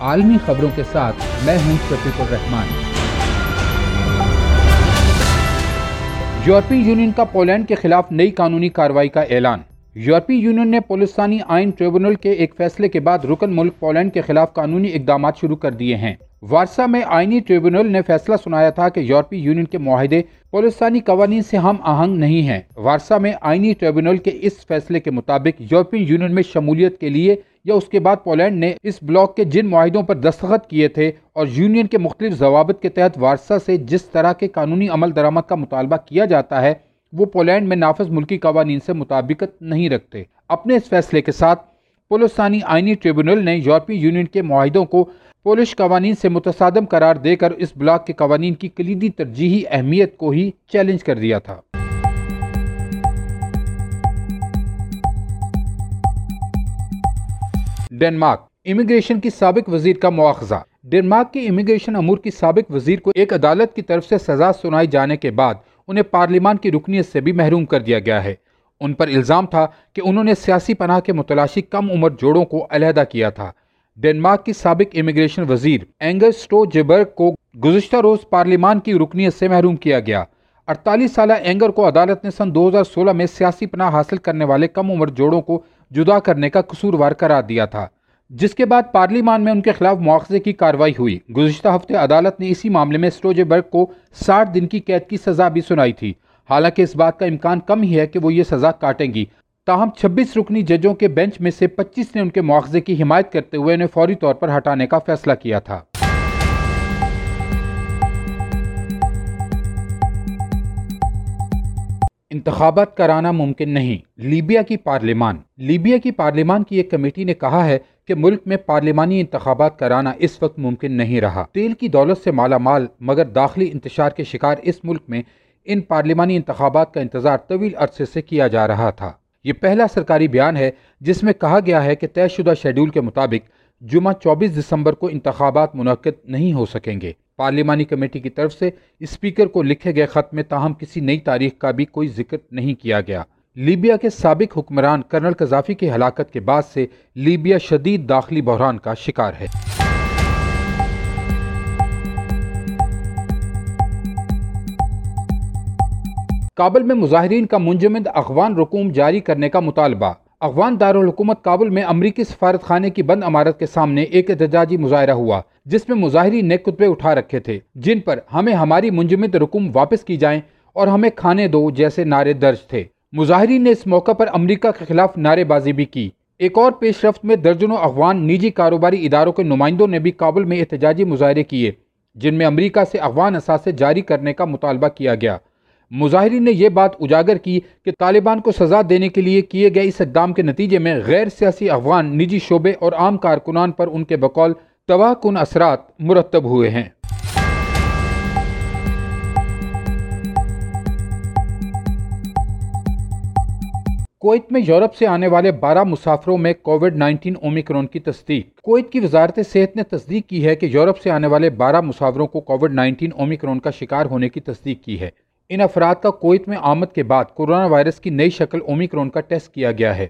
عالمی خبروں کے ساتھ میں ہوں شفیق الرحمان یورپی یونین کا پولینڈ کے خلاف نئی قانونی کارروائی کا اعلان۔ یورپی یونین نے پولستانی آئین ٹریبونل کے ایک فیصلے کے بعد رکن ملک پولینڈ کے خلاف قانونی اقدامات شروع کر دیے ہیں۔ وارسا میں آئینی ٹریبونل نے فیصلہ سنایا تھا کہ یورپی یونین کے معاہدے پولستانی قوانین سے ہم آہنگ نہیں ہیں۔ وارسا میں آئینی ٹریبونل کے اس فیصلے کے مطابق یورپی یونین میں شمولیت کے لیے یا اس کے بعد پولینڈ نے اس بلاک کے جن معاہدوں پر دستخط کیے تھے اور یونین کے مختلف ضوابط کے تحت وارسا سے جس طرح کے قانونی عمل درآمد کا مطالبہ کیا جاتا ہے، وہ پولینڈ میں نافذ ملکی قوانین سے مطابقت نہیں رکھتے۔ اپنے اس فیصلے کے ساتھ پولستانی آئینی ٹریبونل نے یورپی یونین کے معاہدوں کو پولش قوانین سے متصادم قرار دے کر اس بلاک کے قوانین کی کلیدی ترجیحی اہمیت کو ہی چیلنج کر دیا تھا۔ ڈنمارک۔ امیگریشن کی سابق وزیر کا مواخذہ۔ ڈنمارک کی امیگریشن امور کی سابق وزیر کو ایک عدالت کی طرف سے سزا سنائی جانے کے بعد انہیں پارلیمان کی رکنیت سے بھی محروم کر دیا گیا ہے۔ ان پر الزام تھا کہ انہوں نے سیاسی پناہ کے متلاشی کم عمر جوڑوں کو علیحدہ کیا تھا۔ ڈنمارک کی سابق امیگریشن وزیر اینگر سٹو جبرگ کو گزشتہ روز پارلیمان کی رکنیت سے محروم کیا گیا۔ اڑتالیس سالہ اینگر کو عدالت نے سن دو ہزار سولہ میں سیاسی پناہ حاصل کرنے والے کم عمر جوڑوں کو جدا کرنے کا قصوروار قرار دیا تھا، جس کے بعد پارلیمان میں ان کے خلاف مواخذے کی کاروائی ہوئی۔ گزشتہ ہفتے عدالت نے اسی معاملے میں سٹوجبرگ کو ساٹھ دن کی قید کی سزا بھی سنائی تھی۔ حالانکہ اس بات کا امکان کم ہی ہے کہ وہ یہ سزا کاٹیں گی۔ تاہم، چھبیس رکنی ججوں کے بینچ میں سے پچیس نے ان کے مواخذے کی حمایت کرتے ہوئے انہیں فوری طور پر ہٹانے کا فیصلہ کیا تھا۔ انتخابات کرانا ممکن نہیں۔ لیبیا کی پارلیمان۔ لیبیا کی پارلیمان کی ایک کمیٹی نے کہا ہے کہ ملک میں پارلیمانی انتخابات کرانا اس وقت ممکن نہیں رہا۔ تیل کی دولت سے مالا مال، مگر داخلی انتشار کے شکار اس ملک میں ان پارلیمانی انتخابات کا انتظار طویل عرصے سے کیا جا رہا تھا۔ یہ پہلا سرکاری بیان ہے جس میں کہا گیا ہے کہ طے شدہ شیڈول کے مطابق جمعہ چوبیس دسمبر کو انتخابات منعقد نہیں ہو سکیں گے۔ پارلیمانی کمیٹی کی طرف سے اسپیکر کو لکھے گئے خط میں تاہم کسی نئی تاریخ کا بھی کوئی ذکر نہیں کیا گیا۔ لیبیا کے سابق حکمران کرنل قذافی کی ہلاکت کے بعد سے لیبیا شدید داخلی بحران کا شکار ہے۔ کابل میں مظاہرین کا منجمد افغان رکوم جاری کرنے کا مطالبہ۔ افغان دارالحکومت کابل میں امریکی سفارت خانے کی بند عمارت کے سامنے ایک احتجاجی مظاہرہ ہوا۔ جس میں مظاہرین نے کتبے اٹھا رکھے تھے، جن پر ہمیں ہماری منجمد رکوم واپس کی جائیں اور ہمیں کھانے دو جیسے نعرے درج تھے۔ مظاہرین نے اس موقع پر امریکہ کے خلاف نعرے بازی بھی کی۔ ایک اور پیش رفت میں درجنوں افغان نجی کاروباری اداروں کے نمائندوں نے بھی کابل میں احتجاجی مظاہرے کیے، جن میں امریکہ سے افغان اثاثے جاری کرنے کا مطالبہ کیا گیا۔ مظاہرین نے یہ بات اجاگر کی کہ طالبان کو سزا دینے کے لیے کیے گئے اس اقدام کے نتیجے میں غیر سیاسی افغان نجی شعبے اور عام کارکنان پر ان کے بقول تباہ کن اثرات مرتب ہوئے ہیں۔ کویت میں یورپ سے آنے والے بارہ مسافروں میں کووڈ نائنٹین اومیکرون کی تصدیق۔ کویت کی وزارت صحت نے تصدیق کی ہے کہ یورپ سے آنے والے بارہ مسافروں کو کووڈ نائنٹین اومیکرون کا شکار ہونے کی تصدیق کی ہے۔ ان افراد کا کویت میں آمد کے بعد کورونا وائرس کی نئی شکل اومیکرون کا ٹیسٹ کیا گیا ہے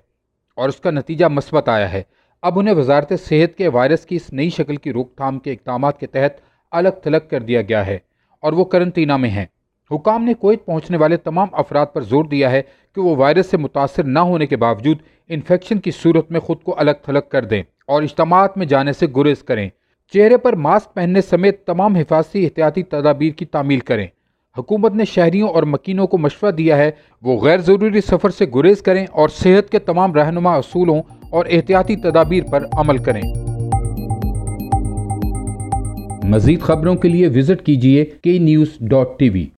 اور اس کا نتیجہ مثبت آیا ہے۔ اب انہیں وزارت صحت کے وائرس کی اس نئی شکل کی روک تھام کے اقدامات کے تحت الگ تھلگ کر دیا گیا ہے اور وہ کرنٹینہ میں ہیں۔ حکام نے کویت پہنچنے والے تمام افراد پر زور دیا ہے کہ وہ وائرس سے متاثر نہ ہونے کے باوجود انفیکشن کی صورت میں خود کو الگ تھلگ کر دیں اور اجتماعات میں جانے سے گریز کریں۔ چہرے پر ماسک پہننے سمیت تمام حفاظتی احتیاطی تدابیر کی تعمیل کریں۔ حکومت نے شہریوں اور مکینوں کو مشورہ دیا ہے، وہ غیر ضروری سفر سے گریز کریں اور صحت کے تمام رہنما اصولوں اور احتیاطی تدابیر پر عمل کریں۔ مزید خبروں کے لیے وزٹ کیجیے کے نیوز ڈاٹ ٹی وی۔